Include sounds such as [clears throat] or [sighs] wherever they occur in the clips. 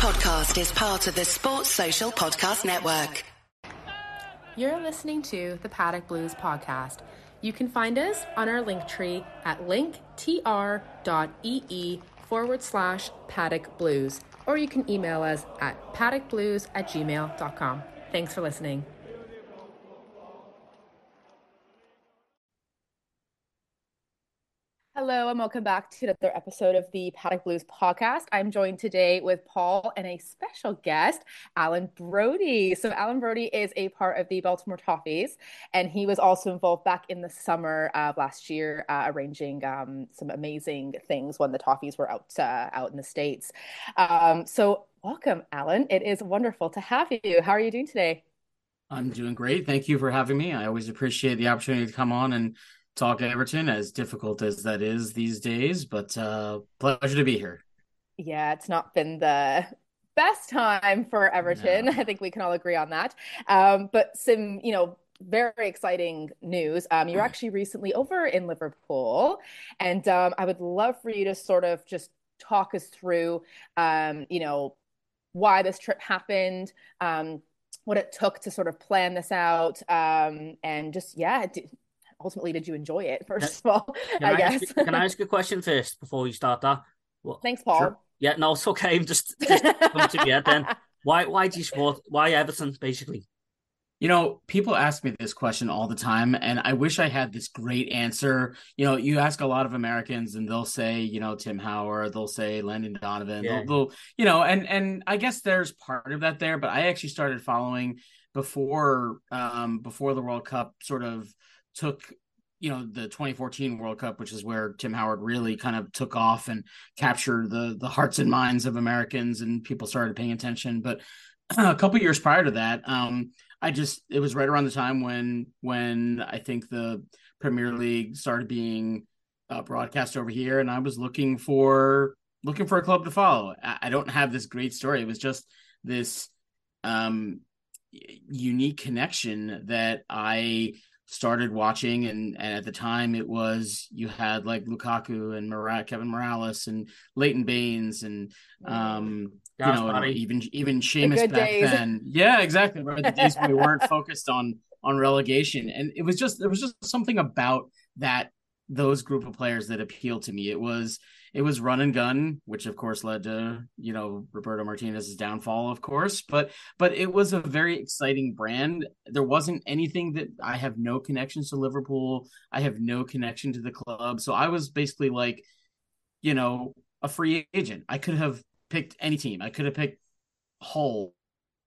podcast is part of the Sports Social Podcast Network. You're listening to the Paddock Blues podcast. You can find us on our link tree at linktr.ee forward slash paddock blues, or you can email us at paddockblues at gmail.com. Thanks for listening. Hello, and welcome back to another episode of the Paddock Blues podcast. I'm joined today with Paul and a special guest, Alan Brody. So, Alan Brody is a part of the Baltimore Toffees, and he was also involved back in the summer of last year, uh, arranging um, some amazing things when the Toffees were out uh, out in the states. Um, so, welcome, Alan. It is wonderful to have you. How are you doing today? I'm doing great. Thank you for having me. I always appreciate the opportunity to come on and talk Everton, as difficult as that is these days. But uh, pleasure to be here. Yeah, it's not been the best time for Everton. No. I think we can all agree on that. Um, but some, you know, very exciting news. Um, you're actually recently over in Liverpool, and um, I would love for you to sort of just talk us through, um, you know, why this trip happened, um, what it took to sort of plan this out, um, and just yeah, ultimately did you enjoy it first of all I, I guess ask, can I ask a question first before you start that well, thanks Paul sure. yeah no it's okay I'm just, [laughs] just come to the end then why why do you support why Everton basically you know, people ask me this question all the time, and I wish I had this great answer. You know, you ask a lot of Americans, and they'll say, you know, Tim Howard, they'll say Landon Donovan, yeah. they'll, they'll, you know, and and I guess there's part of that there, but I actually started following before um before the World Cup sort of took you know the 2014 World Cup, which is where Tim Howard really kind of took off and captured the the hearts and minds of Americans, and people started paying attention. But [clears throat] a couple years prior to that, um, I just it was right around the time when when I think the Premier League started being uh, broadcast over here, and I was looking for looking for a club to follow. I, I don't have this great story. It was just this um unique connection that I started watching and, and at the time it was you had like Lukaku and Mora- Kevin Mirallas and Leighton Baines and um you know even even Seamus back days. then. Yeah exactly right the days when we weren't focused on on relegation. And it was just there was just something about that those group of players that appealed to me. It was it was run and gun, which of course led to you know Roberto Martinez's downfall, of course. But but it was a very exciting brand. There wasn't anything that I have no connections to Liverpool. I have no connection to the club, so I was basically like, you know, a free agent. I could have picked any team. I could have picked Hull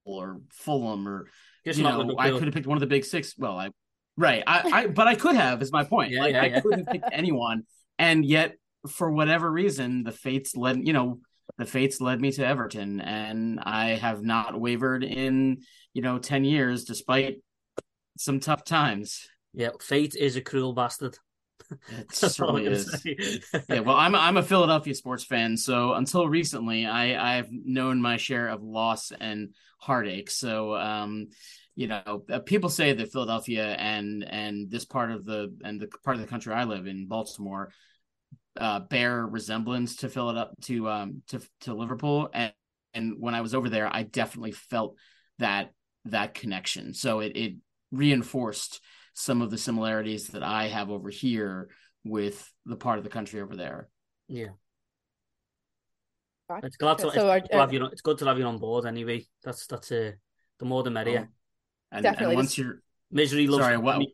or Fulham or Just you know I could have picked one of the big six. Well, I right. I, I but I could have is my point. Yeah, like yeah, I yeah. could have picked anyone, and yet for whatever reason, the fates led you know the fates led me to Everton, and I have not wavered in you know ten years, despite some tough times. Yeah, fate is a cruel bastard. It [laughs] certainly is. yeah, well, I'm I'm a Philadelphia sports fan, so until recently, I I've known my share of loss and heartache. So, um, you know, uh, people say that Philadelphia and and this part of the and the part of the country I live in, Baltimore, uh, bear resemblance to fill it up to um to to Liverpool. And and when I was over there I definitely felt that that connection. So it it reinforced some of the similarities that I have over here with the part of the country over there. Yeah. It's glad to, so it's, are, you, it's good to have you on board anyway. That's that's uh, the more the merrier. Oh. and, and once you're misery loves sorry what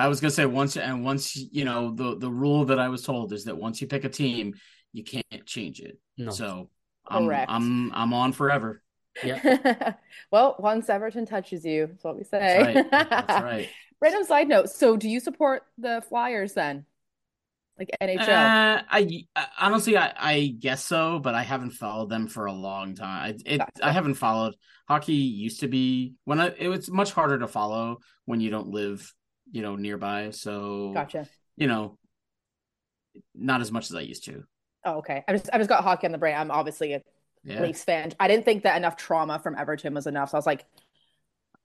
I was gonna say once and once you know the the rule that I was told is that once you pick a team, you can't change it. No. So I'm Correct. I'm I'm on forever. Yeah. [laughs] well, once Everton touches you, that's what we say. That's right. That's [laughs] right. Random side note. So, do you support the Flyers then? Like NHL? Uh, I, I honestly, I, I guess so, but I haven't followed them for a long time. I, it, gotcha. I haven't followed hockey. Used to be when I, it was much harder to follow when you don't live you know, nearby. So gotcha. You know, not as much as I used to. Oh, okay. I just I just got hockey on the brain. I'm obviously a yeah. Leafs fan. I didn't think that enough trauma from Everton was enough. So I was like,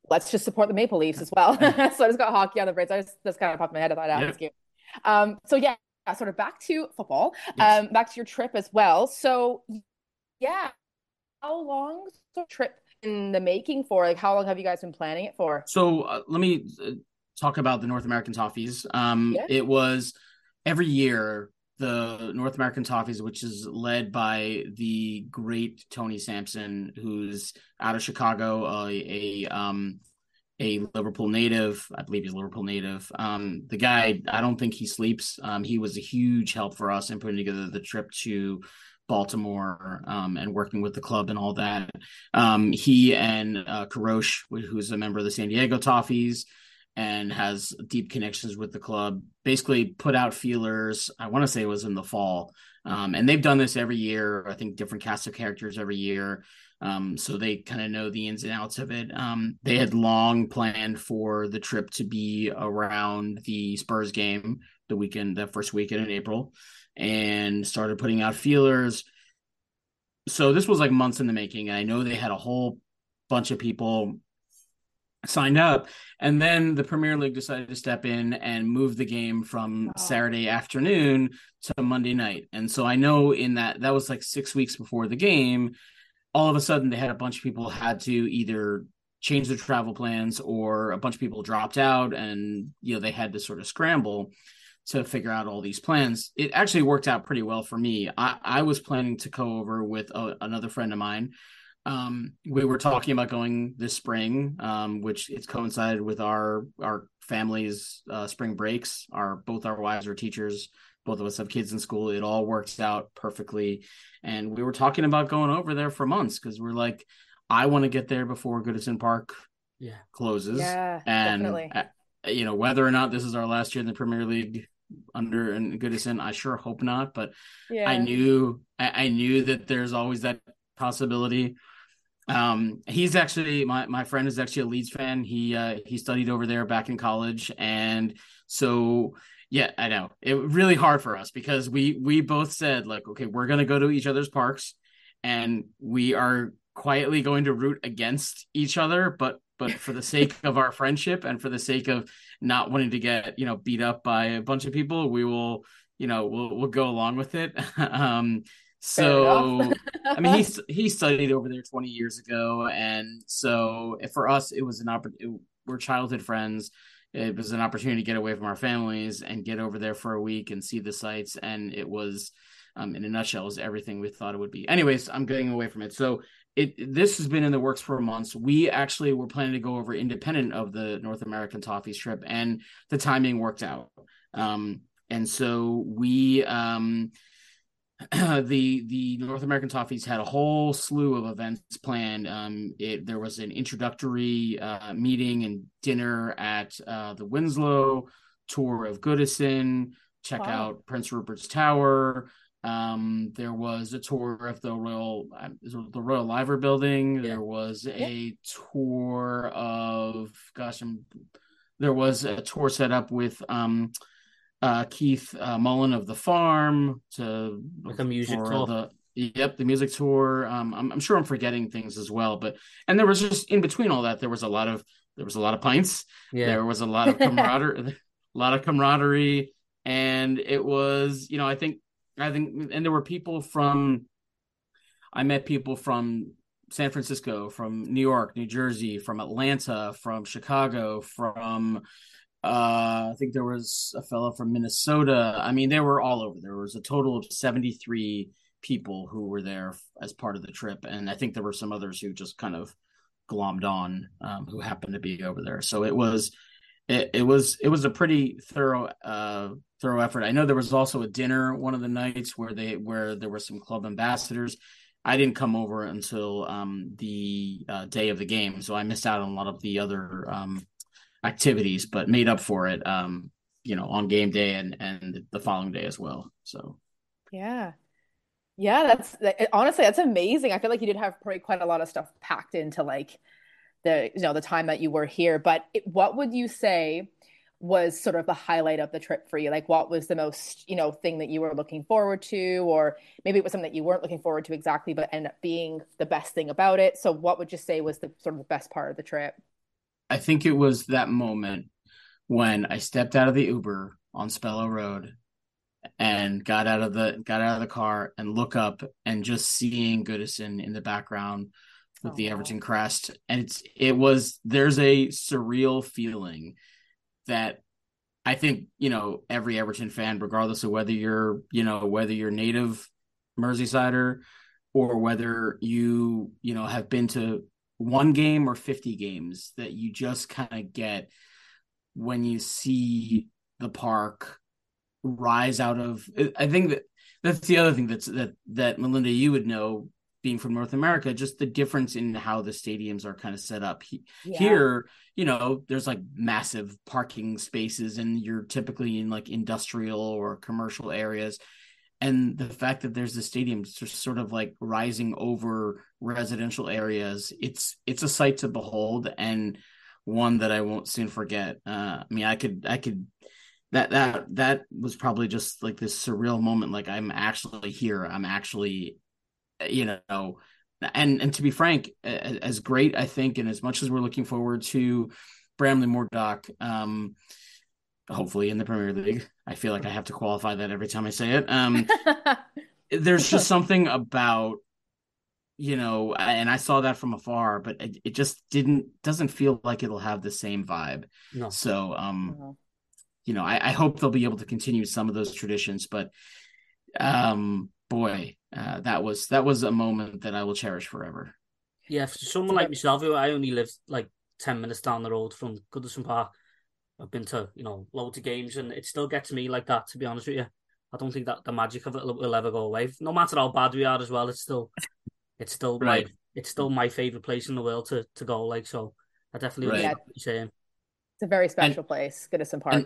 let's just support the Maple Leafs as well. [laughs] [laughs] so I just got hockey on the brain. So I just that's kind of popped in my head. I thought you. Um, so yeah, sort of back to football. Yes. Um, back to your trip as well. So yeah, how long trip in the making for? Like, how long have you guys been planning it for? So uh, let me uh, talk about the North American Toffees. Um, yeah. It was every year the North American Toffees, which is led by the great Tony Sampson, who's out of Chicago, uh, a um, a Liverpool native. I believe he's a Liverpool native. Um, the guy, I don't think he sleeps. Um, he was a huge help for us in putting together the trip to Baltimore um, and working with the club and all that. Um, he and uh, Karosh, who's a member of the San Diego Toffees and has deep connections with the club, basically put out feelers. I want to say it was in the fall. Um, and they've done this every year. I think different cast of characters every year. Um, so they kind of know the ins and outs of it. Um, they had long planned for the trip to be around the Spurs game, the weekend, the first weekend in April and started putting out feelers. So this was like months in the making. And I know they had a whole bunch of people signed up. And then the Premier League decided to step in and move the game from wow. Saturday afternoon to Monday night. And so I know in that that was like six weeks before the game, all of a sudden they had a bunch of people had to either change their travel plans or a bunch of people dropped out and you know they had to sort of scramble to figure out all these plans. It actually worked out pretty well for me. I, I was planning to go over with a, another friend of mine. Um, we were talking about going this spring, um, which it's coincided with our our family's uh, spring breaks. Our both our wives are teachers. Both of us have kids in school. It all works out perfectly, and we were talking about going over there for months because we're like, I want to get there before Goodison Park yeah closes. Yeah, and definitely. Uh, you know whether or not this is our last year in the Premier League under and Goodison. I sure hope not, but yeah. I knew I, I, knew that there's always that possibility. Um, he's actually my my friend is actually a Leeds fan. He uh, he studied over there back in college, and so yeah, I know. It really hard for us because we we both said like, okay, we're gonna go to each other's parks, and we are quietly going to root against each other, but but for the sake [laughs] of our friendship and for the sake of not wanting to get you know beat up by a bunch of people we will you know we'll we'll go along with it. [laughs] Um so i mean he [laughs] he studied over there 20 years ago and so for us it was an opportunity we're childhood friends it was an opportunity to get away from our families and get over there for a week and see the sights and it was um, in a nutshell was everything we thought it would be anyways i'm getting away from it so it this has been in the works for months. We actually were planning to go over independent of the North American Toffees trip, and the timing worked out. Um, and so we um, [clears throat] the the North American Toffees had a whole slew of events planned. Um, it, there was an introductory uh, meeting and dinner at uh, the Winslow tour of Goodison. Check wow. out Prince Rupert's Tower. Um, there was a tour of the Royal um, the Royal Liver Building. Yeah. There was a yeah. tour of gosh, I'm, there was a tour set up with um, uh, Keith uh, Mullin of the Farm to like a music tour. The, yep, the music tour. Um, I'm, I'm sure I'm forgetting things as well, but and there was just in between all that, there was a lot of there was a lot of pints. Yeah. There was a lot of [laughs] camaraderie, a lot of camaraderie, and it was you know I think I think, and there were people from, I met people from San Francisco, from New York, New Jersey, from Atlanta, from Chicago, from, uh, I think there was a fellow from Minnesota. I mean, they were all over. There was a total of 73 people who were there as part of the trip. And I think there were some others who just kind of glommed on, um, who happened to be over there. So it was, it, it was it was a pretty thorough uh thorough effort. I know there was also a dinner one of the nights where they where there were some club ambassadors. I didn't come over until um the uh, day of the game, so I missed out on a lot of the other um activities, but made up for it um you know on game day and and the following day as well. So yeah. Yeah, that's honestly that's amazing. I feel like you did have probably quite a lot of stuff packed into like the you know the time that you were here but it, what would you say was sort of the highlight of the trip for you like what was the most you know thing that you were looking forward to or maybe it was something that you weren't looking forward to exactly but ended up being the best thing about it so what would you say was the sort of the best part of the trip i think it was that moment when i stepped out of the uber on spello road and got out of the got out of the car and look up and just seeing Goodison in the background with oh, the Everton wow. crest and it's it was there's a surreal feeling that I think you know every Everton fan regardless of whether you're you know whether you're native Merseysider or whether you you know have been to one game or 50 games that you just kind of get when you see the park rise out of i think that that's the other thing that's that that melinda you would know being from north america just the difference in how the stadiums are kind of set up yeah. here you know there's like massive parking spaces and you're typically in like industrial or commercial areas and the fact that there's the stadium just sort of like rising over residential areas it's it's a sight to behold and one that i won't soon forget. Uh, i mean i could i could that that that was probably just like this surreal moment like i'm actually here. I'm actually you know and and to be frank as great i think and as much as we're looking forward to Bramley-Moore Dock um hopefully in the Premier League. I feel like I have to qualify that every time I say it. Um, [laughs] there's just [laughs] something about you know, and I saw that from afar, but it, it, just didn't doesn't feel like it'll have the same vibe. No. So, um, no. you know, I, I, hope they'll be able to continue some of those traditions, but um, boy, uh, that was that was a moment that I will cherish forever. Yeah, for someone like myself, who I only live like ten minutes down the road from Goodison Park, I've been to you know loads of games, and it still gets me like that. To be honest with you, I don't think that the magic of it will ever go away. No matter how bad we are as well, it's still it's still right. my it's still my favorite place in the world to to go. Like so, I definitely right. what you're saying. It's a very special and, place, Goodison Park. And,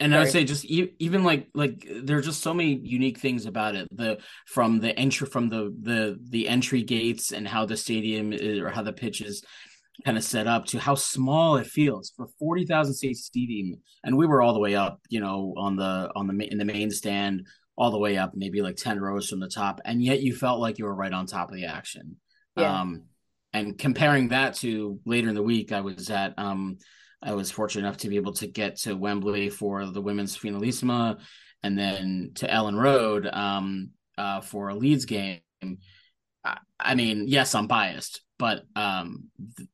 and I would say just even like like there are just so many unique things about it. The from the entry from the the the entry gates and how the stadium is, or how the pitch is kind of set up to how small it feels for 40,000 seat stadium and we were all the way up you know on the on the in the main stand all the way up maybe like 10 rows from the top. And yet you felt like you were right on top of the action. Yeah. um and comparing that to later in the week I was at um I was fortunate enough to be able to get to Wembley for the women's finalissima and then to Elland Road um uh for a Leeds game. I, I mean yes I'm biased but um, th-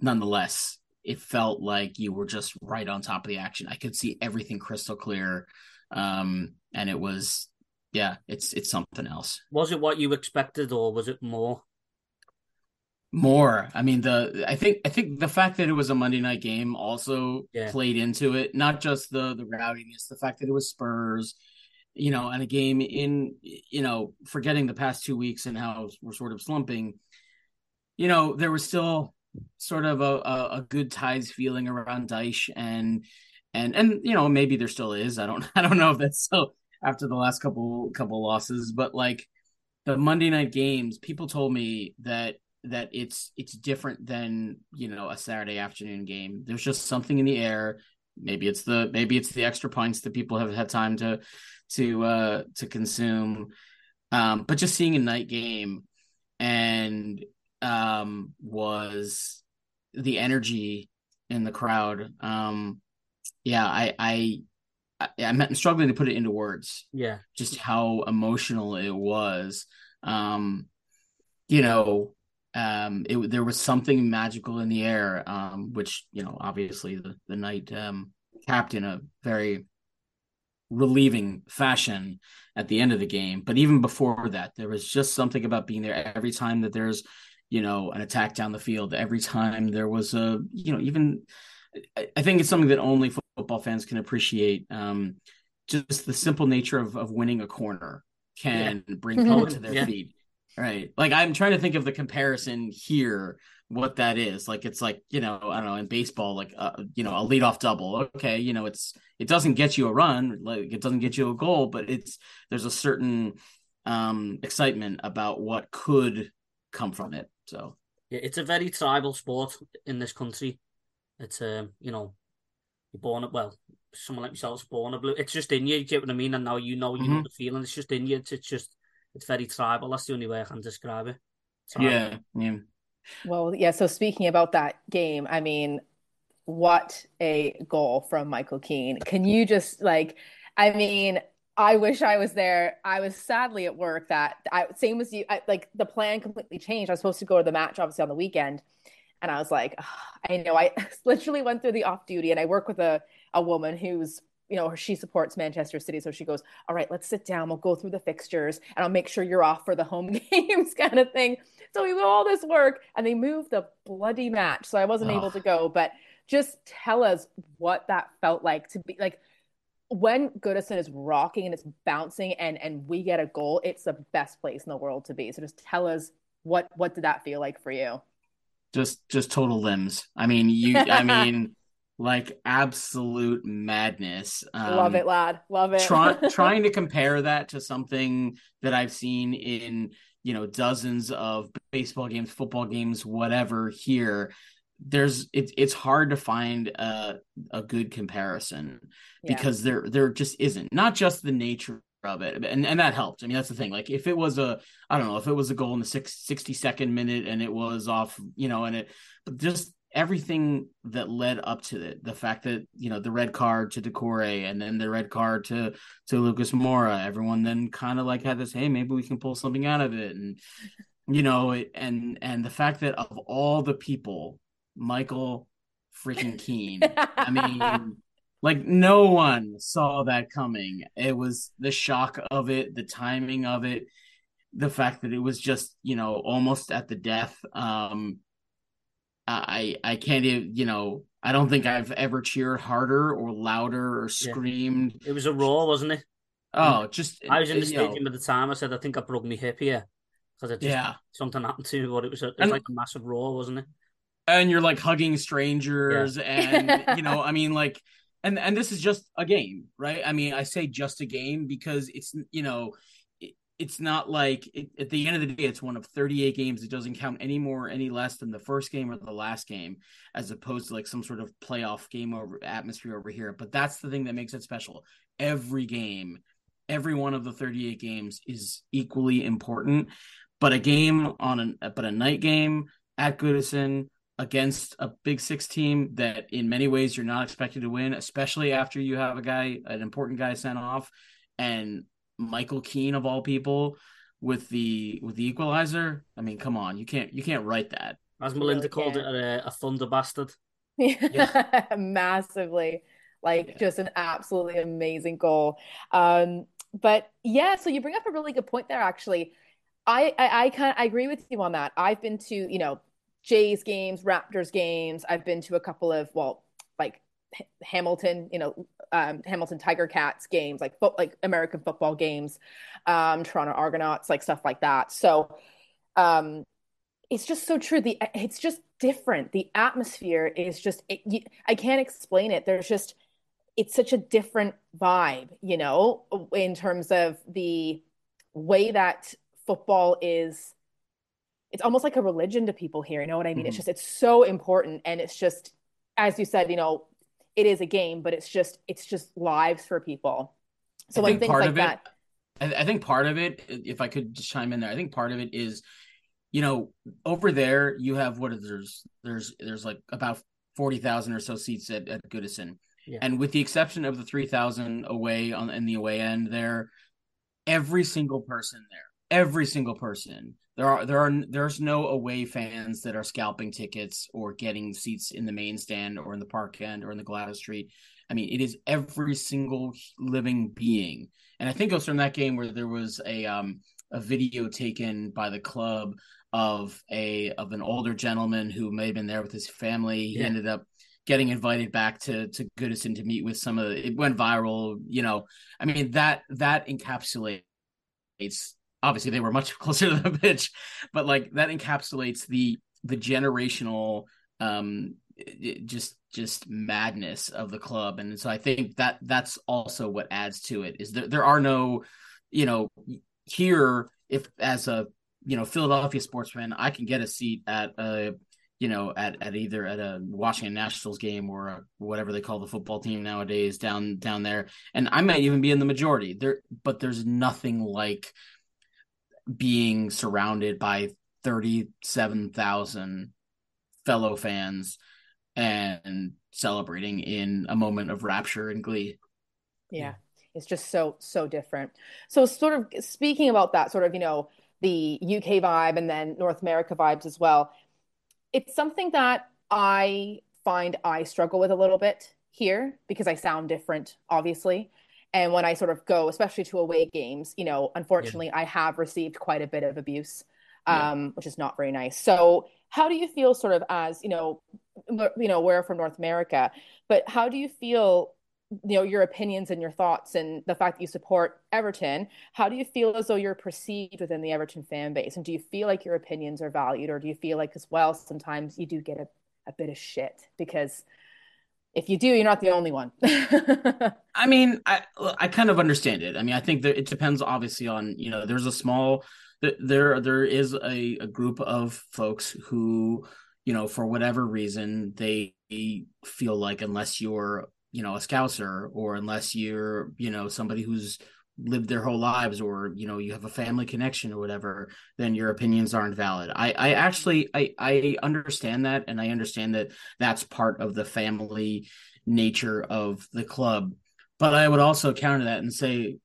nonetheless, it felt like you were just right on top of the action. I could see everything crystal clear, um, and it was, yeah, it's it's something else. Was it what you expected, or was it more? More. I mean, the I think I think the fact that it was a Monday night game also yeah. played into it. Not just the the rowdiness, the fact that it was Spurs you know, and a game in, you know, forgetting the past two weeks and how we're sort of slumping, you know, there was still sort of a, a, a good ties feeling around Dyche and and and you know maybe there still is. I don't [laughs] I don't know if that's so after the last couple couple losses, but like the Monday night games, people told me that that it's it's different than you know a Saturday afternoon game. There's just something in the air. Maybe it's the maybe it's the extra pints that people have had time to to uh to consume. Um, but just seeing a night game and um, was the energy in the crowd. Um, yeah, I, I, I, I'm struggling to put it into words. Yeah, just how emotional it was. Um, you know, um, it there was something magical in the air. Um, which you know, obviously the the night um capped in a very relieving fashion at the end of the game. But even before that, there was just something about being there every time that there's you know, an attack down the field every time there was a, you know, even I think it's something that only football fans can appreciate. Um, just the simple nature of, of winning a corner can yeah. bring people to their yeah. feet. Right. Like I'm trying to think of the comparison here, what that is. Like it's like, you know, I don't know, in baseball, like uh, you know, a leadoff double. Okay, you know, it's it doesn't get you a run, like it doesn't get you a goal, but it's there's a certain um excitement about what could come from it. So yeah, it's a very tribal sport in this country. It's um, you know, you're born at well, someone like myself's born a blue. It's just in you. You get what I mean? And now you know, you mm-hmm. know the feeling. It's just in you. It's, it's just, it's very tribal. That's the only way I can describe it. Yeah, yeah. Well, yeah. So speaking about that game, I mean, what a goal from Michael Keane. Can you just like, I mean, I wish I was there. I was sadly at work that I same as you. I, like the plan completely changed. I was supposed to go to the match obviously on the weekend, and I was like, oh, I know. I [laughs] literally went through the off duty, and I work with a a woman who's you know she supports Manchester City, so she goes, all right, let's sit down. We'll go through the fixtures, and I'll make sure you're off for the home [laughs] games, kind of thing. So we do all this work, and they moved the bloody match, so I wasn't oh. able to go, but. Just tell us what that felt like to be like when Goodison is rocking and it's bouncing and and we get a goal, it's the best place in the world to be. So just tell us what what did that feel like for you? Just just total limbs. I mean, you I [laughs] mean like absolute madness. Um, Love it, lad. Love it. try, [laughs] trying to compare that to something that I've seen in, you know, dozens of baseball games, football games, whatever here there's it's it's hard to find a a good comparison yeah. because there there just isn't not just the nature of it and and that helped i mean that's the thing like if it was a i don't know if it was a goal in the six, 62nd minute and it was off you know and it but just everything that led up to it the fact that you know the red card to Doucouré and then the red card to to Lucas Moura everyone then kind of like had this hey maybe we can pull something out of it and you know it and and the fact that of all the people Michael freaking [laughs] Keane. I mean, like no one saw that coming. It was the shock of it, the timing of it, the fact that it was just, you know, almost at the death. Um I I can't even, you know, I don't think I've ever cheered harder or louder or screamed. Yeah. It was a roar, wasn't it? Oh, just I was in the stadium know. at the time. I said I think I broke my hip here because it yeah. something happened to me. But it was, a, it was and, like a massive roar, wasn't it? And you're like hugging strangers yeah. [laughs] and you know i mean like and and this is just a game right? I mean i say just a game because it's you know it, it's not like it, at the end of the day it's one of 38 games. It doesn't count any more any less than the first game or the last game as opposed to like some sort of playoff game over atmosphere over here. But that's the thing that makes it special. Every game every one of the 38 games is equally important. But a game on a but a night game at goodison against a Big Six team that, in many ways, you're not expected to win, especially after you have a guy, an important guy, sent off, and Michael Keane of all people with the with the equalizer. I mean, come on, you can't you can't write that. As Melinda really called it, a, a, thunder bastard. Yeah. [laughs] Massively, like yeah. just an absolutely amazing goal. Um, but yeah, so you bring up a really good point there. Actually, I I, I kind I agree with you on that. I've been to you know Jays games, Raptors games. I've been to a couple of well, like Hamilton, you know, um, Hamilton Tiger Cats games, like like American football games, um, Toronto Argonauts, like stuff like that. So, um, it's just so true. The it's just different. The atmosphere is just it, you, I can't explain it. There's just it's such a different vibe, you know, in terms of the way that football is it's almost like a religion to people here. You know what I mean? Mm-hmm. It's just it's so important, and it's just as you said, you know, it is a game, but it's just it's just lives for people. So I when things like that. It, I think part of it, if I could just chime in there, I think part of it is, you know, over there you have what is there's there's there's like about forty thousand or so seats at, at Goodison, yeah. and with the exception of the three thousand away on in the away end there, every single person there, every single person there are there are there's no away fans that are scalping tickets or getting seats in the main stand or in the park end or in the Gladys Street. I mean, it is every single living being. And I think it was from that game where there was a um a video taken by the club of a of an older gentleman who may have been there with his family. He ended up getting invited back to to Goodison to meet with some of the, it went viral, you know. I mean that that encapsulates obviously they were much [laughs] closer to the pitch, but like that encapsulates the the generational um just just madness of the club. And so i think that that's also what adds to it is there there are no you know here if as a you know philadelphia sportsman i can get a seat at a you know at at either at a washington nationals game or a, whatever they call the football team nowadays down down there. And i might even be in the majority. There but there's nothing like being surrounded by 37,000 fellow fans and celebrating in a moment of rapture and glee. Yeah. It's just so so different. So sort of speaking about that sort of, you know, the UK vibe and then North America vibes as well. It's something that I find I struggle with a little bit here because I sound different, obviously. And when I sort of go, especially to away games, you know, unfortunately, yeah. I have received quite a bit of abuse, um, yeah. which is not very nice. So, how do you feel, sort of, as you know, you know, we're from North America, but how do you feel you know your opinions and your thoughts and the fact that you support Everton how do you feel as though you're perceived within the Everton fan base and do you feel like your opinions are valued or do you feel like as well sometimes you do get a, a bit of shit because if you do you're not the only one. [laughs] I mean I I kind of understand it. I mean I think that it depends obviously on you know there's a small there there is a, a group of folks who you know for whatever reason they feel like unless you're you know a scouser or unless you're you know somebody who's lived their whole lives or you know you have a family connection or whatever then your opinions aren't valid. I i actually i i understand that and i understand that that's part of the family nature of the club. But i would also counter that and say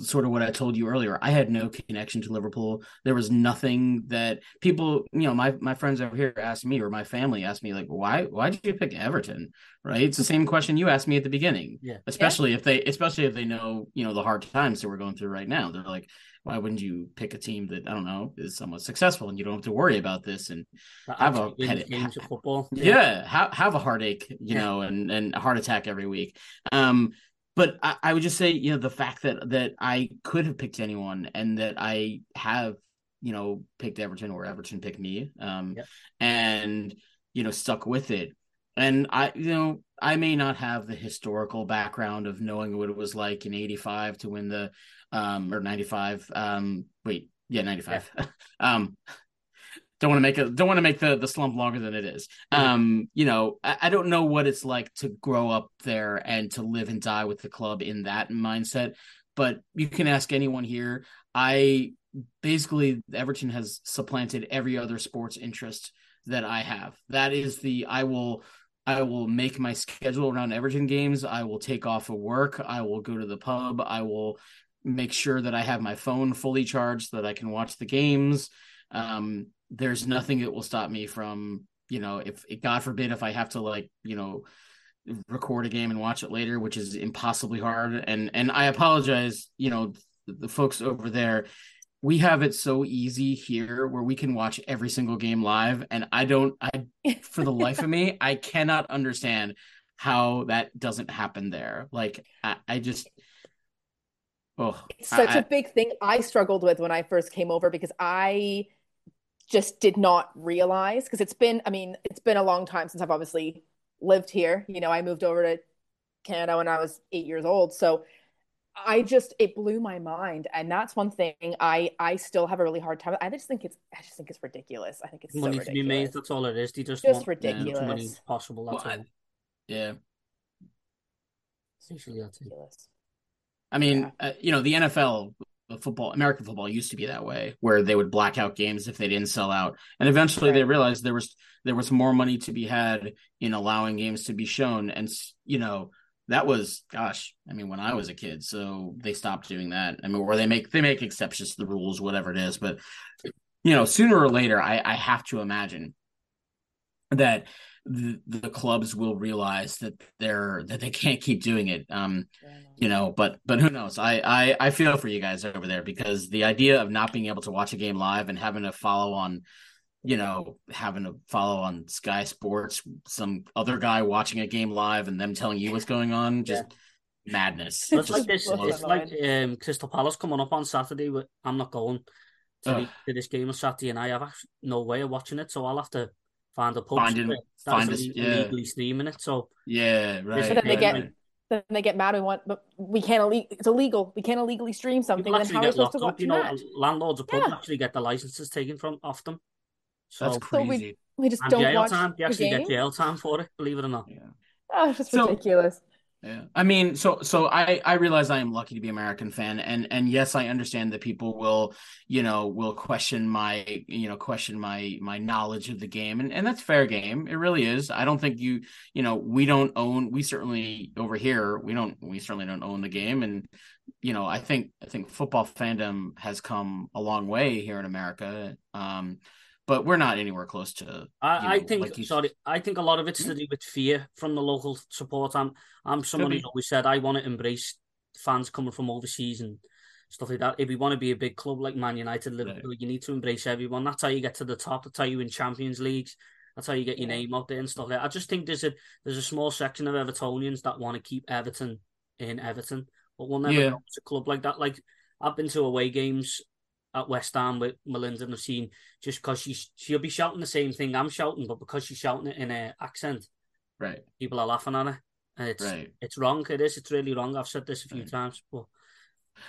sort of what I told you earlier. I had no connection to Liverpool. There was nothing that people, you know, my my friends over here asked me or my family asked me like, why why did you pick Everton? Right? It's the same question you asked me at the beginning. Yeah. Especially yeah. if they especially if they know, you know, the hard times that we're going through right now. They're like, why wouldn't you pick a team that I don't know is somewhat successful and you don't have to worry about this and have a headache, football. Yeah, yeah have, have a heartache, you yeah. know, and and a heart attack every week. Um, but I, I, would just say, you know, the fact that that I could have picked anyone and that I have, you know, picked Everton or Everton picked me, um, yep. and you know, stuck with it. And I, you know, I may not have the historical background of knowing what it was like in '85 to win the, um, or '95. Um, wait, yeah, '95. Yeah. [laughs] um, don't want to make it don't want to make the the slump longer than it is um you know I, I, don't know what it's like to grow up there and to live and die with the club in that mindset but you can ask anyone here i basically everton has supplanted every other sports interest that i have that is the i will I will make my schedule around Everton games. I will take off of work. I will go to the pub. I will make sure that I have my phone fully charged so that I can watch the games. Um, there's nothing that will stop me from you know if god forbid if i have to like you know record a game and watch it later which is impossibly hard. And and i apologize you know the, folks over there. We have it so easy here where we can watch every single game live. And i don't i for the life of me [laughs] i cannot understand how that doesn't happen there. Like i, I just oh it's such I, a big thing i struggled with when i first came over because i just did not realize because it's been, I mean, it's been a long time since I've obviously lived here. You know, I moved over to Canada when I was eight years old. So I just it blew my mind, and that's one thing I I still have a really hard time. I just think it's I just think it's ridiculous. I think it's money so to be made. That's all it is. They just, just want ridiculous. Yeah, money possible. That's well, all. I, yeah. Essentially, that's ridiculous. I mean, yeah. uh, you know, the NFL football American football used to be that way where they would black out games if they didn't sell out. And eventually right. they realized there was there was more money to be had in allowing games to be shown. And you know that was gosh I mean when I was a kid so they stopped doing that. I mean or they make they make exceptions to the rules whatever it is. But you know sooner or later I I have to imagine that the, the clubs will realize that they're that they can't keep doing it um you know but but who knows? I, I i feel for you guys over there because the idea of not being able to watch a game live and having to follow on you know having to follow on sky sports some other guy watching a game live and them telling you what's going on just yeah. madness. It's, like this it's like um crystal palace coming up on saturday but i'm not going to, the, to this game on saturday and i have no way of watching it so i'll have to find a pub Finding, find a, yeah. illegally streaming it. So yeah, right. But then they get then they get mad. We want, but we can't. Ille- it's illegal. We can't illegally stream something. Then how are we supposed to watch You know, landlords of pubs yeah. actually get the licenses taken from off them. So, That's crazy. So we, we just don't jail watch time. You actually get jail time for it. Believe it or not. Yeah. Oh, it's just so, ridiculous. Yeah. I mean, so so I I realize I am lucky to be an American fan and and yes, I understand that people will, you know, will question my, you know, question my my knowledge of the game and and that's fair game. It really is. I don't think you, you know, we don't own we certainly over here, we don't we certainly don't own the game and you know, I think I think football fandom has come a long way here in America. Um but we're not anywhere close to. I, know, I think like sorry, I think a lot of it's to do with fear from the local support. I'm I'm someone who's always said I want to embrace fans coming from overseas and stuff like that. If we want to be a big club like Man United, Liverpool, right. you need to embrace everyone. That's how you get to the top. That's how you win Champions Leagues. That's how you get your name out there and stuff like that. I just think there's a there's a small section of Evertonians that want to keep Everton in Everton, but we'll never yeah. go to a club like that. Like I've been to away games at West Ham with Melinda and I've seen just because she's she'll be shouting the same thing I'm shouting, but because she's shouting it in an accent, right? People are laughing at her, and it's right. it's wrong. It is. It's really wrong. I've said this a few right. times, but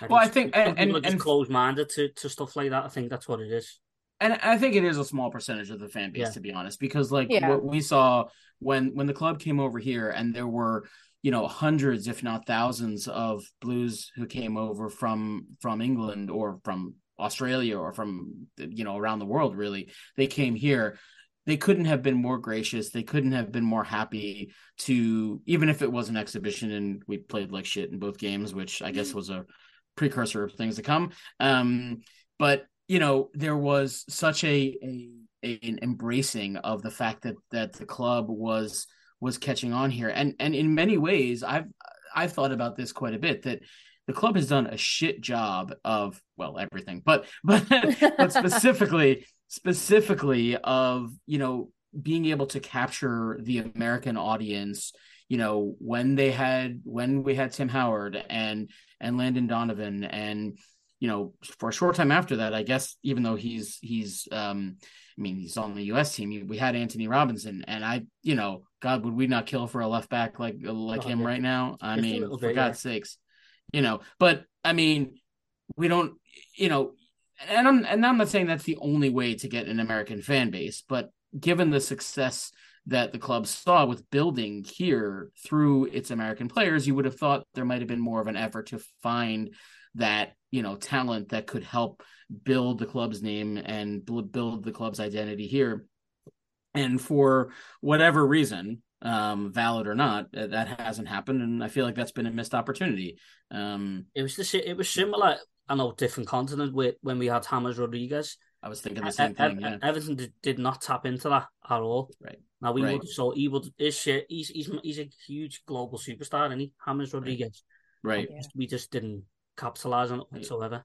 I well, I think and, people and, are just closed minded to to stuff like that. I think that's what it is. And I think it is a small percentage of the fan base, yeah. to be honest, because like yeah. what we saw when when the club came over here, and there were you know hundreds if not thousands of blues who came over from from england or from Australia or from you know around the world really they came here. They couldn't have been more gracious. They couldn't have been more happy to even if it was an exhibition and we played like shit in both games which I guess was a precursor of things to come. Um but you know there was such a, a, a an embracing of the fact that that the club was was catching on here. And and in many ways I've I've thought about this quite a bit that the club has done a shit job of well everything but but [laughs] but specifically specifically of you know being able to capture the american audience you know when they had when we had tim howard and and landon donovan and you know for a short time after that i guess even though he's he's um i mean he's on the us team we had Antonee Robinson and i you know god would we not kill for a left back like like oh, him yeah. right now i mean for bit, god's yeah. sakes you know. But I mean, we don't, you know, and I'm and I'm not saying that's the only way to get an American fan base, but given the success that the club saw with building here through its American players, you would have thought there might have been more of an effort to find that you know talent that could help build the club's name and build the club's identity here. And for whatever reason, um, valid or not, that hasn't happened, and I feel like that's been a missed opportunity. Um, it was the it was similar. I know different continent with when we had James Rodriguez. I was thinking the same thing. Yeah. Everton did, did, not tap into that at all. Right. Now we right. would so he would his shit. He's he's he's a huge global superstar, and he James Rodriguez. Right. We just, we just didn't capitalize on it whatsoever.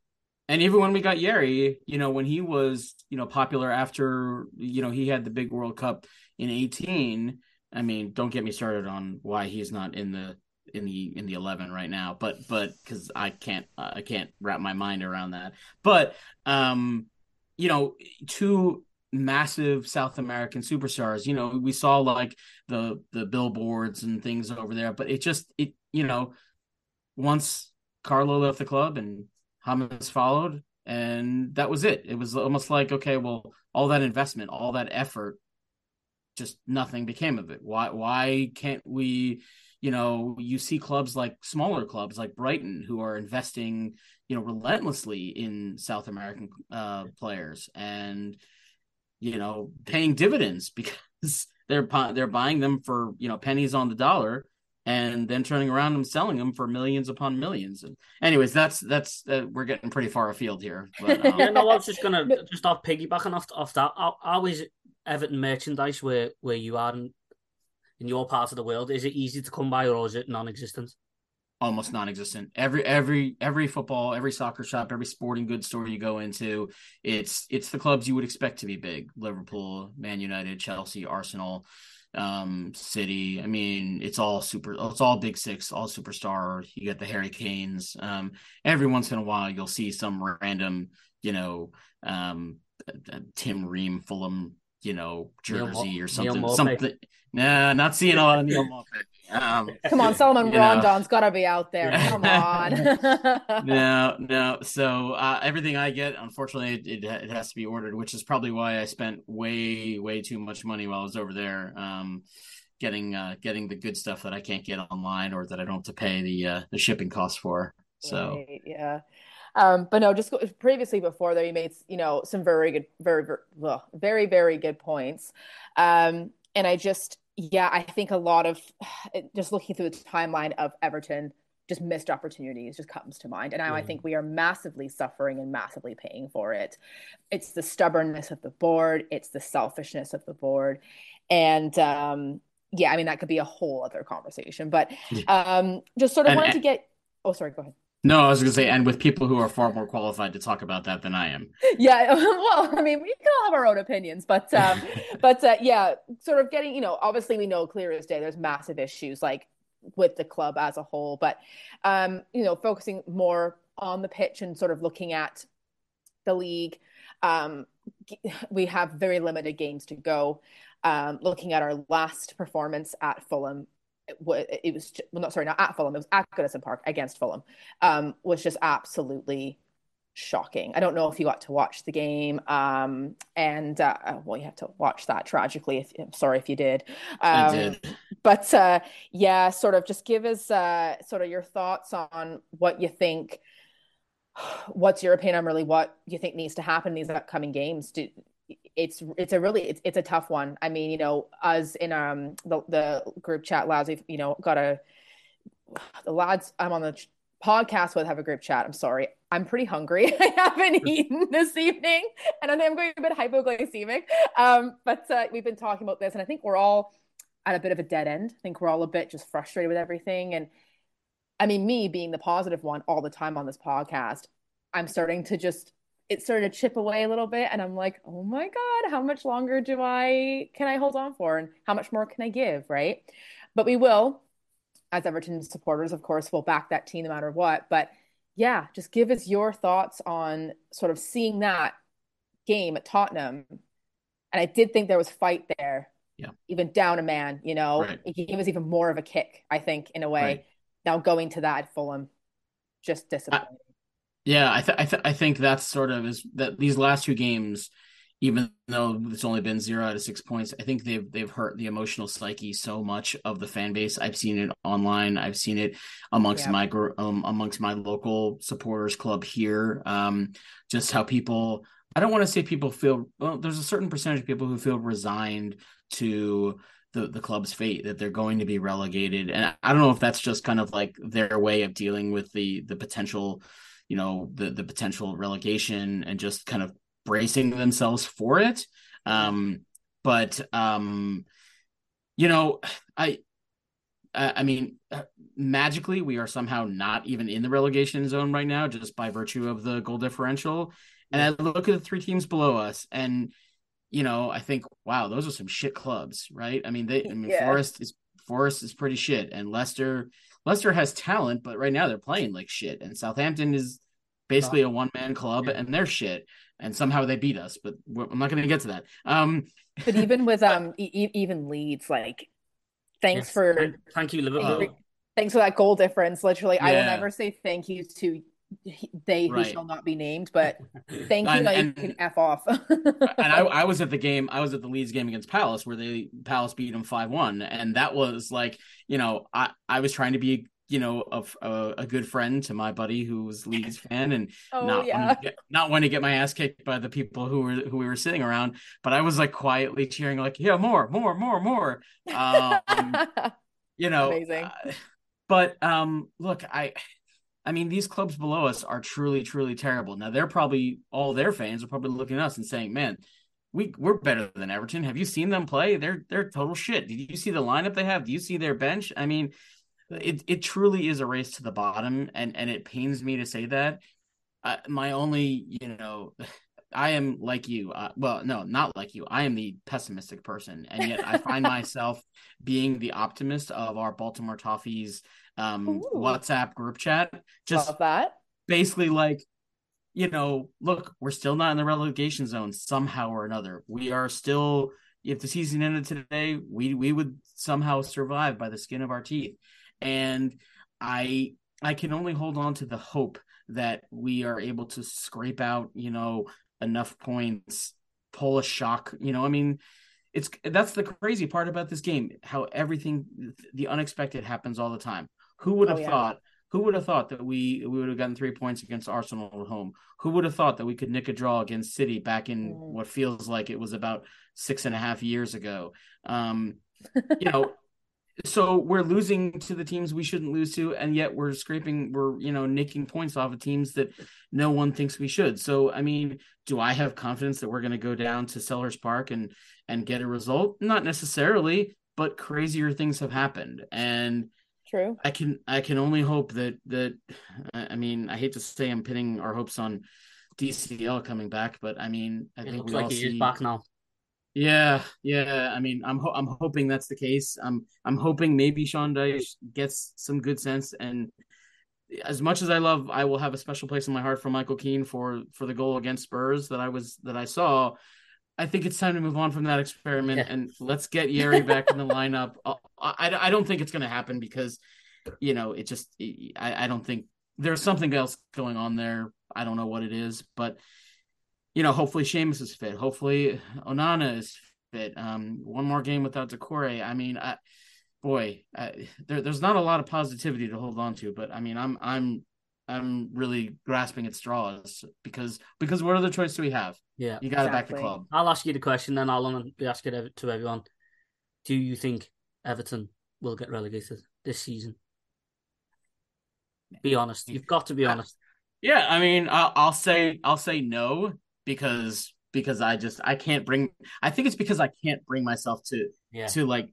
And even when we got Yerry, you know, when he was, you know, popular after, you know, he had the big World Cup in 18, I mean, don't get me started on why he's not in the in the in the 11 right now but but because i can't i can't wrap my mind around that. But um you know two massive south american superstars you know we saw like the the billboards and things over there but it just it you know once carlo left the club and James followed and that was it. It was almost like okay well all that investment all that effort just nothing became of it. Why why can't we, you know, you see clubs like smaller clubs like Brighton who are investing, you know, relentlessly in South American uh, players and you know, paying dividends [laughs] because they're they're buying them for, you know, pennies on the dollar and then turning around and selling them for millions upon millions. And anyways, that's that's uh, we're getting pretty far afield here. But, [laughs] um... yeah, no, I was just gonna just off piggybacking off off that. I, I was Everton merchandise where where you are in, in your part of the world? Is it easy to come by or is it non-existent? Almost non-existent. Every every every football, every soccer shop, every sporting goods store you go into, it's it's the clubs you would expect to be big: Liverpool, Man United, Chelsea, Arsenal, um, City. I mean, it's all super. It's all big six, all superstar. You get the Harry Kanes. Um, every once in a while, you'll see some random, you know, um, Tim Ream, Fulham you know, jersey or something. Something. Nah, not seeing a lot of Neal Maupay. Um, [laughs] Come on, Solomon Rondon's got to be out there. Come on. [laughs] [laughs] no, no. So uh, everything I get, unfortunately, it, it, has to be ordered, which is probably why I spent way, way too much money while I was over there. Um, getting uh, getting the good stuff that I can't get online or that I don't have to pay the uh, the shipping costs for. So right, yeah. Um, but no, just previously before there, you made you know some very good, very very very very good points, um, and I just yeah, I think a lot of [sighs] just looking through the timeline of Everton, just missed opportunities just comes to mind. And now mm. I think we are massively suffering and massively paying for it. It's the stubbornness of the board, it's the selfishness of the board. And um, yeah, I mean, that could be a whole other conversation, but um, just sort of and, wanted to get. Oh, sorry, go ahead. No, I was going to say, and with people who are far more qualified to talk about that than I am. Yeah, [laughs] well, I mean, we can all have our own opinions, but [laughs] um, but uh, yeah, sort of getting, you know, obviously we know clear as day there's massive issues like with the club as a whole, but um, you know, focusing more on the pitch and sort of looking at the league. Um, [laughs] we have very limited games to go. Um, looking at our last performance at Fulham, it was well, not sorry, not at Fulham. It was at Goodison Park against Fulham. Um, was just absolutely shocking. I don't know if you got to watch the game, um, and uh, well, you have to watch that tragically. If I'm sorry if you did, um, did. But uh, yeah, sort of just give us uh, sort of your thoughts on what you think. [sighs] What's your opinion on really what you think needs to happen in these upcoming games? Do, it's it's a really it's, it's a tough one. I mean, you know, us in um the, the group chat lads, we've you know got a the lads I'm on the podcast with have a group chat. I'm sorry, I'm pretty hungry. [laughs] I haven't eaten this evening, and I think I'm going a bit hypoglycemic. Um, but uh, we've been talking about this, and I think we're all at a bit of a dead end. I think we're all a bit just frustrated with everything, and I mean, me being the positive one all the time on this podcast, I'm starting to just it started to chip away a little bit and i'm like oh my god how much longer do i can i hold on for? And how much more can i give? Right? But we will as everton supporters of course will back that team no matter what. But yeah just give us your thoughts on sort of seeing that game at tottenham. And i did think there was fight there. Yeah. Even down a man you know? Right. it gave us even more of a kick i think in a way. Right. now going to that fulham just disappointing. I- yeah, I, th- I, th- I think that's sort of is that these last two games, even though it's only been zero out of six points, I think they've they've hurt the emotional psyche so much of the fan base. I've seen it online. I've seen it amongst yeah. my um, amongst my local supporters club here. Um, just how people. I don't want to say people feel. Well, there's a certain percentage of people who feel resigned to the the club's fate that they're going to be relegated, and I don't know if that's just kind of like their way of dealing with the the potential you know the the potential relegation and just kind of bracing themselves for it. Um but um you know i i mean magically we are somehow not even in the relegation zone right now just by virtue of the goal differential. And i look at the three teams below us and you know i think wow those are some shit clubs right? I mean they i mean yeah. forest is forest is pretty shit and leicester Leicester has talent, but right now they're playing like shit. And Southampton is basically a one man club, and they're shit. And somehow they beat us, but I'm not going to get to that. Um, but even with [laughs] um, e- even Leeds, like, thanks yes. for thank you, Liverpool. Thanks for that goal difference. Literally, yeah. I will never say thank you to they right. who shall not be named, but [laughs] thank you and, that and, you can f off. [laughs] and I, I, was at the [laughs] game. I was at the Leeds game against Palace, where they Palace beat them five one, and that was like you know I I was trying to be you know a, a, a, good friend to my buddy who was Leeds fan and oh, not yeah. want get, not want to get my ass kicked by the people who were who we were sitting around but I was like quietly cheering like yeah more more more more um, you know amazing uh, but um look I I mean these clubs below us are truly truly terrible now they're probably all their fans are probably looking at us and saying man we we're better than Everton. Have you seen them play? They're they're total shit. Did you see the lineup they have? Do you see their bench? I mean, it it truly is a race to the bottom, and and it pains me to say that. Uh, my only, you know, I am like you. Uh, well, no, not like you. I am the pessimistic person, and yet I find [laughs] myself being the optimist of our Baltimore Toffees um, WhatsApp group chat. Just Love that. Basically, like you know, look, we're still not in the relegation zone somehow or another. We are still. If the season ended today, we we would somehow survive by the skin of our teeth and I I can only hold on to the hope that we are able to scrape out, you know, enough points, pull a shock. You know, I mean, it's that's the crazy part about this game. How everything, the unexpected happens all the time. Who would have oh, yeah. thought? Who would have thought that we we would have gotten three points against Arsenal at home? Who would have thought that we could nick a draw against City back in mm. what feels like it was about six and a half years ago? Um, you know, [laughs] so we're losing to the teams we shouldn't lose to and yet we're scraping we're you know nicking points off of teams that no one thinks we should. So i mean do i have confidence that we're going to go down to Selhurst Park and and get a result? Not necessarily but crazier things have happened. And true. I can i can only hope that that i mean i hate to say i'm pinning our hopes on dcl coming back but i mean i it think looks we like all he see is back now yeah, yeah. I mean, I'm ho- I'm hoping that's the case. I'm I'm hoping maybe Sean Dyche gets some good sense. And as much as I love, I will have a special place in my heart for Michael Keane for for the goal against Spurs that I was that I saw. I think it's time to move on from that experiment yeah. and let's get Yerry back in the lineup. [laughs] Uh, I, I, I don't think it's going to happen because, you know, it just I, I don't think there's something else going on there. I don't know what it is, but you know, hopefully Seamus is fit. Hopefully Onana is fit. Um, one more game without Doucouré. I mean, I, boy, I, there, there's not a lot of positivity to hold on to, but I mean, I'm, I'm, I'm really grasping at straws because because what other choice do we have? Yeah, you got to exactly. back the club. I'll ask you the question, then I'll ask it to everyone. Do you think Everton will get relegated this season? Be honest. You've got to be honest. Yeah, I mean, I'll, I'll say I'll say no because because I just I can't bring I think it's because I can't bring myself to yeah. to like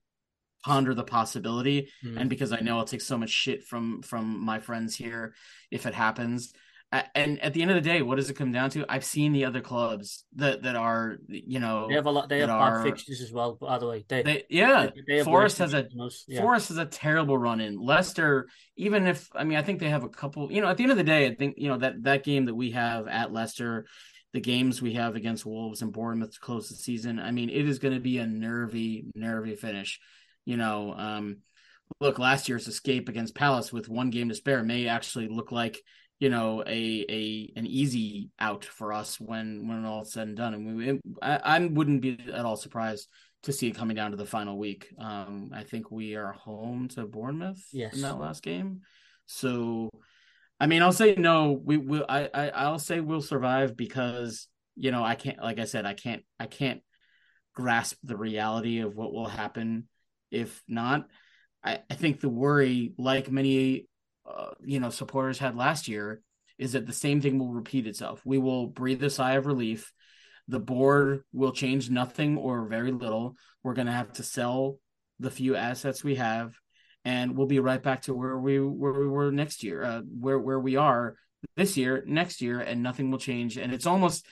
ponder the possibility Mhm. and because I know I'll take so much shit from from my friends here if it happens. And at the end of the day, what does it come down to? I've seen the other clubs that that are you know They have a lot. They have that bad fixtures as well. By the way, they, they yeah they, they Forest has a us. Yeah. Forest has a terrible run in. Leicester, even if I mean, I think they have a couple. You know, at the end of the day, I think you know that that game that we have at Leicester, the games we have against Wolves and Bournemouth to close the season. I mean, it is going to be a nervy, nervy finish. You know, um, look, last year's escape against Palace with one game to spare may actually look like you know a a an easy out for us when when all's said and done. And we, I, I wouldn't be at all surprised to see it coming down to the final week. Um, I think we are home to Bournemouth Yes. in that last game. So, I mean, I'll say no. We will. I, I I'll say we'll survive because you know I can't. Like I said, I can't. I can't grasp the reality of what will happen if not. I, I think the worry, like many, uh, you know, supporters had last year, is that the same thing will repeat itself. We will breathe a sigh of relief the board will change nothing or very little. We're going to have to sell the few assets we have, and we'll be right back to where we where we were next year, uh, where where we are this year, next year, and nothing will change. And it's almost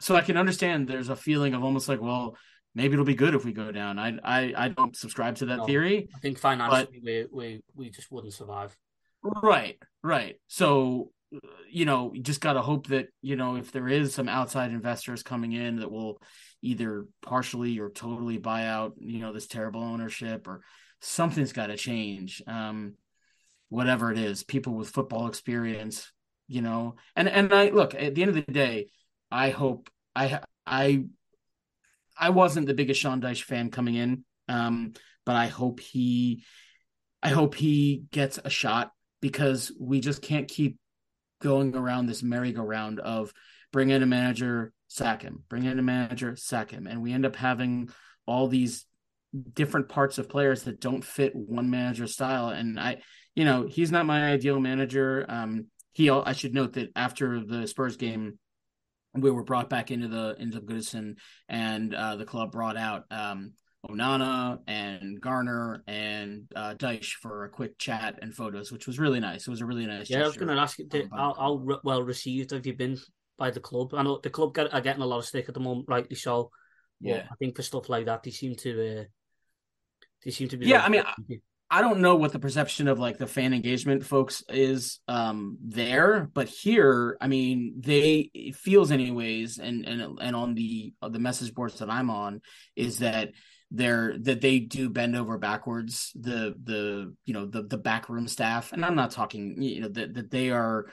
so I can understand. There's a feeling of almost like, well, maybe it'll be good if we go down. I I, I don't subscribe to that No. theory. I think financially we, we we just wouldn't survive. Right, right. So, you know, you just got to hope that, you know, if there is some outside investors coming in that will either partially or totally buy out, you know, this terrible ownership or something's got to change. Um, whatever it is, people with football experience, you know, and, and I look at the end of the day, I hope I, I, I wasn't the biggest Sean Dyche fan coming in. Um, but I hope he, I hope he gets a shot because we just can't keep going around this merry-go-round of bring in a manager, sack him, bring in a manager, sack him, and we end up having all these different parts of players that don't fit one manager style. And I, you know, he's not my ideal manager. Um, he, I should note that after the Spurs game, we were brought back into the into Goodison, and uh, the club brought out um, Onana and Garner and uh, Dyche for a quick chat and photos, which was really nice. It was a really nice. Yeah, I was going to ask you, did, how, how well received have you been by the club? I know the club get, are getting a lot of stick at the moment, rightly so. Yeah. I think for stuff like that, they seem to. Uh, they seem to be. Yeah, I mean, I don't know what the perception of like the fan engagement folks is um there, but here, I mean, they it feels anyways, and and and on the uh, the message boards that I'm on is that they're that they do bend over backwards the the you know the the backroom staff, and I'm not talking you know that that they are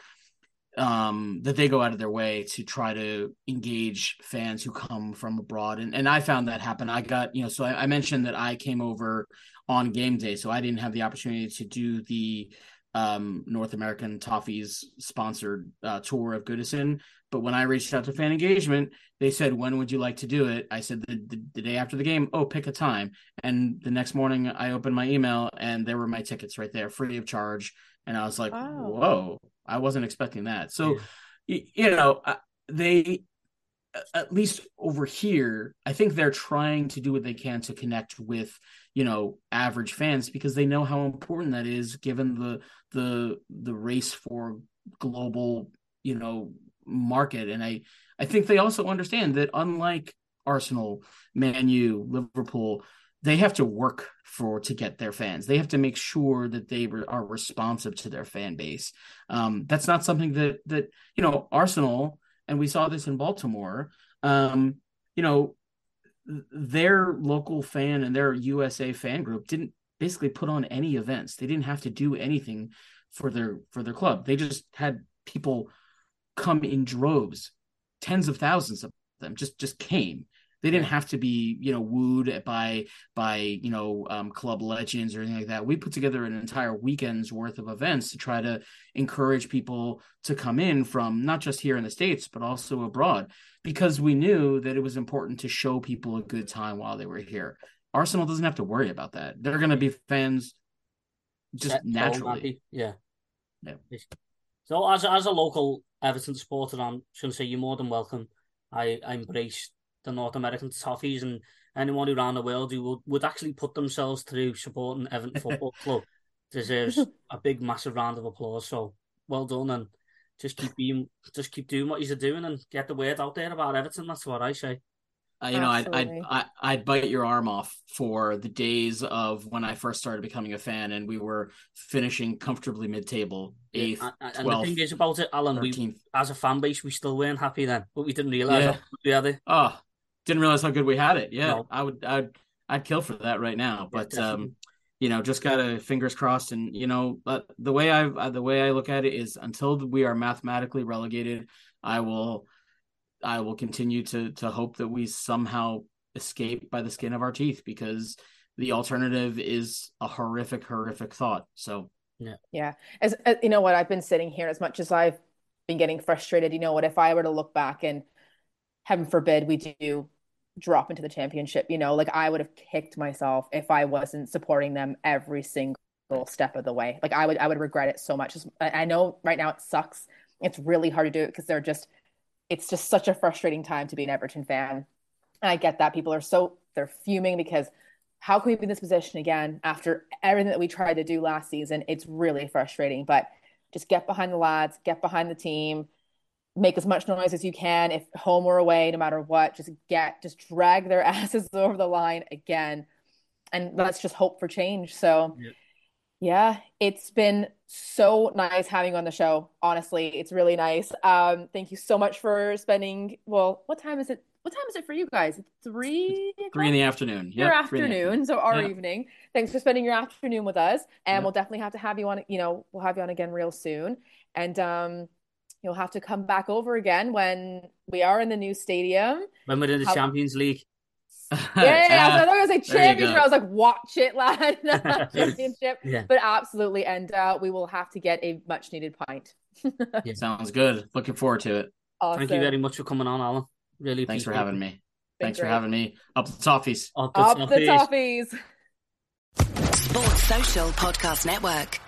um, that they go out of their way to try to engage fans who come from abroad. And, and I found that happen. I got, you know, so I, I mentioned that I came over on game day, so I didn't have the opportunity to do the um, North American Toffees sponsored uh, tour of Goodison. But when I reached out to fan engagement, they said, "When would you like to do it?" I said, "The, the, the day after the game." Oh, pick a time. And the next morning, I opened my email, and there were my tickets right there, free of charge. And I was like, wow. "Whoa!" I wasn't expecting that. So, yeah. you, you know, they at least over here, I think they're trying to do what they can to connect with, you know, average fans because they know how important that is given the the the race for global, you know, market. And I I think they also understand that unlike Arsenal, Man U, Liverpool, they have to work for to get their fans. They have to make sure that they re- are responsive to their fan base. Um, that's not something that that you know Arsenal, and we saw this in Baltimore. Um, you know, their local fan and their USA fan group didn't basically put on any events. They didn't have to do anything for their for their club. They just had people come in droves, tens of thousands of them just just came they didn't have to be, you know, wooed by by you know um, club legends or anything like that. We put together an entire weekend's worth of events to try to encourage people to come in from not just here in the states but also abroad because we knew that it was important to show people a good time while they were here. Arsenal doesn't have to worry about that. They're going to be fans just Set naturally. Yeah. Yeah. So as as a local Everton supporter, I'm just going to say you're more than welcome. I, I embrace the North American Toffees and anyone around the world who would, would actually put themselves through supporting Everton Football [laughs] Club deserves a big, massive round of applause. So well done and just keep being, just keep doing what you're doing and get the word out there about Everton. That's what I say. Uh, you know, I'd, I'd, I'd, I'd bite your arm off for the days of when I first started becoming a fan and we were finishing comfortably mid-table, eighth, yeah, and, and 12th, the thing is about it, Alan, 13th. we as a fan base we still weren't happy then, but we didn't realize yeah. we had it. Oh, didn't realize how good we had it. Yeah, no. I would, I'd, I'd kill for that right now. But yeah, um, you know, just gotta fingers crossed. And you know, but the way I, uh, the way I look at it is, until we are mathematically relegated, I will, I will continue to to hope that we somehow escape by the skin of our teeth because the alternative is a horrific, horrific thought. So yeah, yeah. As, as you know, what I've been sitting here, as much as I've been getting frustrated, you know, what if I were to look back and heaven forbid we do drop into the championship. You know, like I would have kicked myself if I wasn't supporting them every single step of the way. Like I would, I would regret it so much. I know right now it sucks. It's really hard to do it because they're just, it's just such a frustrating time to be an Everton fan. And I get that people are so they're fuming because how can we be in this position again after everything that we tried to do last season? It's really frustrating. But just get behind the lads, get behind the team make as much noise as you can if home or away no matter what just get just drag their [laughs] asses over the line again. And let's just hope for change. So yeah. yeah it's been so nice having you on the show honestly. It's really nice. Um thank you so much for spending well what time is it what time is it for you guys? It's three three in the afternoon. Your afternoon so our evening. Thanks for spending your afternoon with us and we'll definitely have to have you on you know we'll have you on again real soon. And um You'll have to come back over again when we are in the new stadium. When we're in the How- Champions League. [laughs] yeah, yeah, yeah. I, was, I thought I was like [laughs] championship. I was like, watch it, lad. [laughs] championship. Yeah. But absolutely. And uh, we will have to get a much needed pint. yeah. Sounds good. Looking forward to it. Awesome. Thank you very much for coming on, Alan. Really Thanks for having me. Thanks great. for having me. Up the toffees. Up the, Up toffees. the toffees. Sports Social Podcast Network.